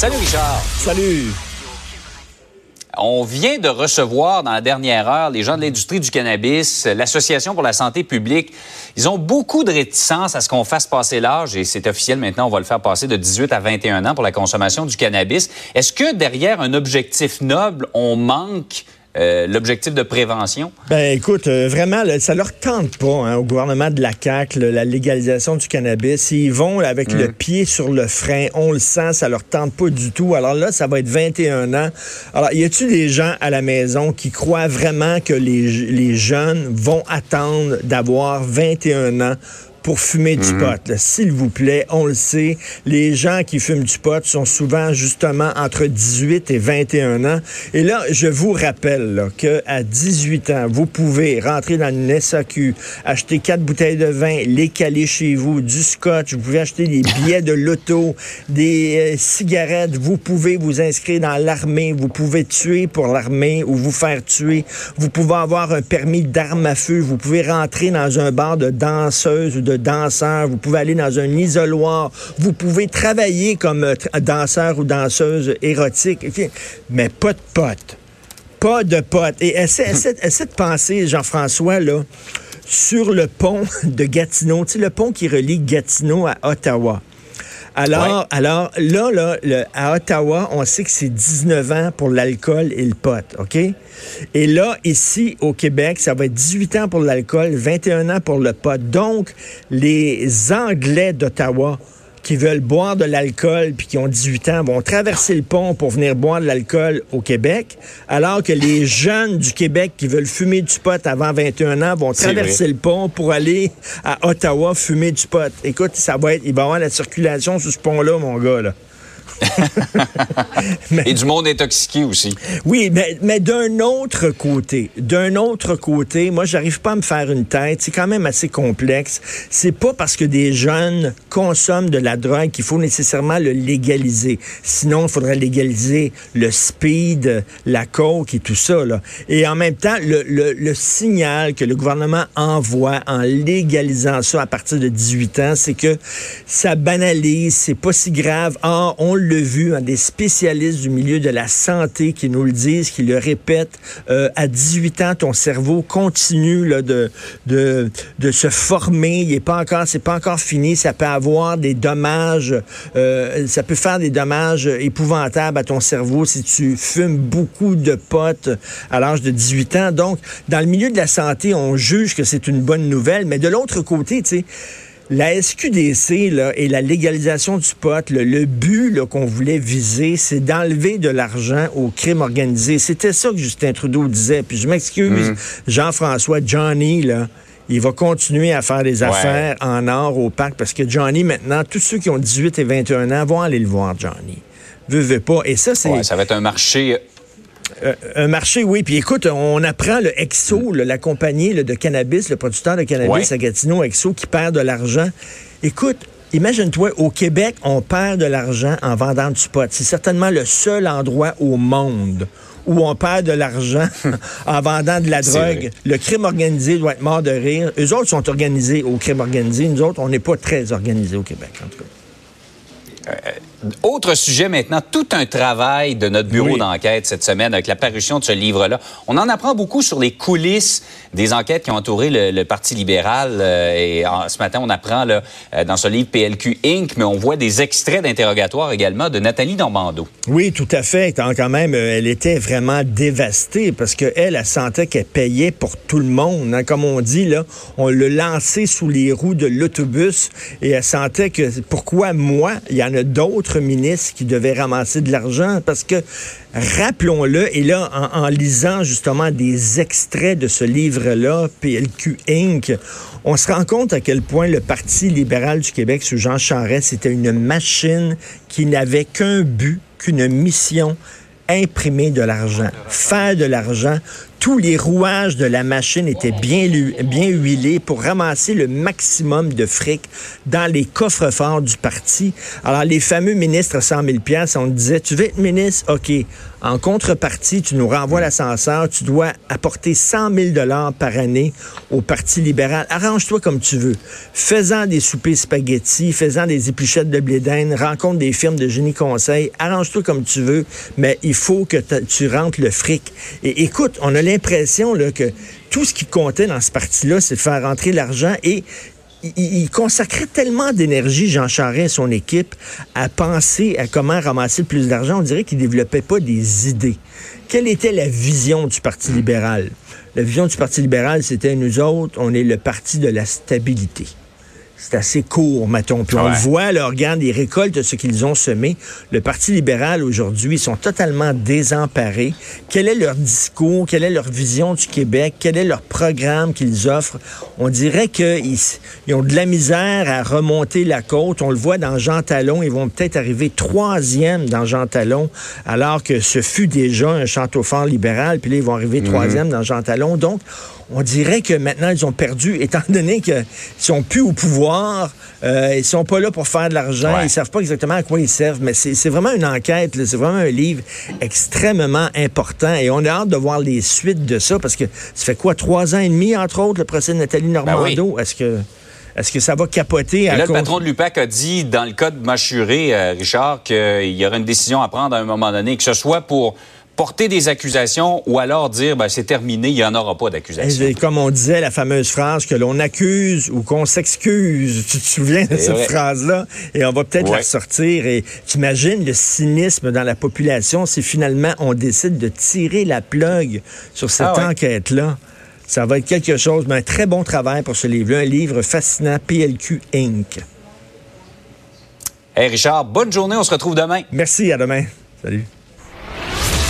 Salut Richard. Salut. On vient de recevoir dans la dernière heure les gens de l'industrie du cannabis, l'Association pour la santé publique. Ils ont beaucoup de réticence à ce qu'on fasse passer l'âge, et c'est officiel maintenant, on va le faire passer de 18 à 21 ans pour la consommation du cannabis. Est-ce que derrière un objectif noble, on manque euh, l'objectif de prévention? Ben écoute, euh, vraiment, ça leur tente pas hein, au gouvernement de la CAQ, la légalisation du cannabis. Ils vont avec le mm. pied sur le frein, on le sent, ça leur tente pas du tout. Alors là, ça va être 21 ans. Alors, y a-t-il des gens à la maison qui croient vraiment que les, les jeunes vont attendre d'avoir 21 ans pour fumer du mhm. pot. S'il vous plaît, on le sait, les gens qui fument du pot sont souvent justement entre 18 et 21 ans. Et là, je vous rappelle que à 18 ans, vous pouvez rentrer dans une SAQ, acheter quatre bouteilles de vin, les caler chez vous, du scotch, vous pouvez acheter des billets de loto, des euh, cigarettes, vous pouvez vous inscrire dans l'armée, vous pouvez tuer pour l'armée ou vous faire tuer, vous pouvez avoir un permis d'arme à feu, vous pouvez rentrer dans un bar de danseuse ou de danseur, vous pouvez aller dans un isoloir, vous pouvez travailler comme euh, danseur ou danseuse érotique, mais pas de potes. Pas de potes. Et essaie, de penser, Jean-François, là, sur le pont de Gatineau, tu sais, le pont qui relie Gatineau à Ottawa. Alors, alors là, là à Ottawa, on sait que c'est 19 ans pour l'alcool et le pot, OK? Et là, ici, au Québec, ça va être 18 ans pour l'alcool, 21 ans pour le pot. Donc, les Anglais d'Ottawa qui veulent boire de l'alcool puis qui ont 18 ans vont traverser le pont pour venir boire de l'alcool au Québec, alors que les jeunes du Québec qui veulent fumer du pot avant 21 ans vont traverser le pont pour aller à Ottawa fumer du pot. Écoute, ça va être, il va y avoir la circulation sur ce pont-là, mon gars, là. Et du monde intoxiqué aussi. Oui, mais, mais d'un autre côté, d'un autre côté, moi, j'arrive pas à me faire une tête. C'est quand même assez complexe. C'est pas parce que des jeunes consomment de la drogue qu'il faut nécessairement le légaliser. Sinon, il faudrait légaliser le speed, la coke et tout ça. Là. Et en même temps, le, le, le signal que le gouvernement envoie en légalisant ça à partir de 18 ans, c'est que ça banalise, c'est pas si grave. Ah, on le vu, hein, des spécialistes du milieu de la santé qui nous le disent, qui le répètent. Euh, à 18 ans, ton cerveau continue là, de, de, de se former. Il est pas encore, c'est pas encore fini. Ça peut avoir des dommages, euh, ça peut faire des dommages épouvantables à ton cerveau si tu fumes beaucoup de potes à l'âge de 18 ans. Donc, dans le milieu de la santé, on juge que c'est une bonne nouvelle, mais de l'autre côté, tu sais, la SQDC là, et la légalisation du pot, le but qu'on voulait viser, c'est d'enlever de l'argent au crime organisé. C'était ça que Justin Trudeau disait. Puis je m'excuse, mm. Jean-François, Johnny, là, il va continuer à faire des affaires en or au parc parce que Johnny, maintenant, tous ceux qui ont 18 et 21 ans vont aller le voir, Johnny. Veux, veux pas. Et ça, c'est. ça va être un marché euh, un marché, oui. Puis écoute, on apprend le Exo, la compagnie de cannabis, le producteur de cannabis à Gatineau, Exo, qui perd de l'argent. Écoute, Imagine-toi, au Québec, on perd de l'argent en vendant du pot. C'est certainement le seul endroit au monde où on perd de l'argent en vendant de la drogue. Le crime organisé doit être mort de rire. Eux autres sont organisés au crime organisé. Nous autres, on n'est pas très organisés au Québec, en tout cas. Euh, autre sujet maintenant, tout un travail de notre bureau d'enquête cette semaine avec la parution de ce livre-là. On en apprend beaucoup sur les coulisses des enquêtes qui ont entouré le, Parti libéral. Euh, et ce matin, on apprend là, euh, dans ce livre PLQ Inc., mais on voit des extraits d'interrogatoire également de Nathalie Normando. Oui, tout à fait. Quand même, euh, elle était vraiment dévastée parce qu'elle, elle sentait qu'elle payait pour tout le monde. Hein. Comme on dit, là, on le lançait sous les roues de l'autobus et elle sentait que pourquoi moi, il y en a d'autres ministre qui devait ramasser de l'argent parce que, rappelons-le, et là, en, lisant justement des extraits de ce livre-là, PLQ Inc., on se rend compte à quel point le Parti libéral du Québec sous Jean Charest, c'était une machine qui n'avait qu'un but, qu'une mission, imprimer de l'argent, faire de l'argent. Tous les rouages de la machine étaient bien, huilés pour ramasser le maximum de fric dans les coffres forts du parti. Alors, les fameux ministres 100 000 on disait, tu veux être ministre? OK. En contrepartie, tu nous renvoies l'ascenseur, tu dois apporter 100 000 dollars par année au Parti libéral. Arrange-toi comme tu veux. Faisant des soupers spaghettis, faisant des épluchettes de blé rencontre des firmes de génie conseil, arrange-toi comme tu veux, mais il faut que tu rentres le fric. Et écoute, on a l'impression que tout ce qui comptait dans ce parti-là, c'est de faire rentrer l'argent et il, consacrait tellement d'énergie, Jean Charest et son équipe, à penser à comment ramasser le plus d'argent. On dirait qu'il ne développait pas des idées. Quelle était la vision du Parti libéral? La vision du Parti libéral, c'était nous autres, on est le parti de la stabilité c'est assez court, mettons. Puis on le voit, là, regarde, ils récoltent ce qu'ils ont semé. Le Parti libéral, aujourd'hui, sont totalement désemparés. Quel est leur discours? Quelle est leur vision du Québec? Quel est leur programme qu'ils offrent? On dirait qu'ils ils ont de la misère à remonter la côte. On le voit dans Jean Talon. Ils vont peut-être arriver troisième dans Jean Talon, alors que ce fut déjà un château fort libéral. Puis là, ils vont arriver mhm. troisième dans Jean Talon. Donc, on dirait que maintenant, ils ont perdu, étant donné qu'ils sont plus au pouvoir, euh, ils sont pas là pour faire de l'argent, ils savent pas exactement à quoi ils servent, mais c'est vraiment une enquête, c'est vraiment un livre extrêmement important et on a hâte de voir les suites de ça parce que ça fait quoi, trois ans et demi, entre autres, le procès de Nathalie ben Normando? Est-ce que... Est-ce que ça va capoter à là, le patron de l'UPAC a dit, dans le cas de Machuré, euh, Richard, qu'il y aurait une décision à prendre à un moment donné, que ce soit pour porter des accusations ou alors dire ben, c'est terminé, il n'y en aura pas d'accusation. Comme on disait, la fameuse phrase que l'on accuse ou qu'on s'excuse. Tu te souviens de cette phrase-là? Et on va peut-être la ressortir. Et tu imagines le cynisme dans la population si finalement on décide de tirer la plug sur cette ah enquête-là? Ça va être quelque chose, mais un très bon travail pour ce livre-là, un livre fascinant, PLQ Inc. Hey Richard, bonne journée, on se retrouve demain. Merci, à demain. Salut.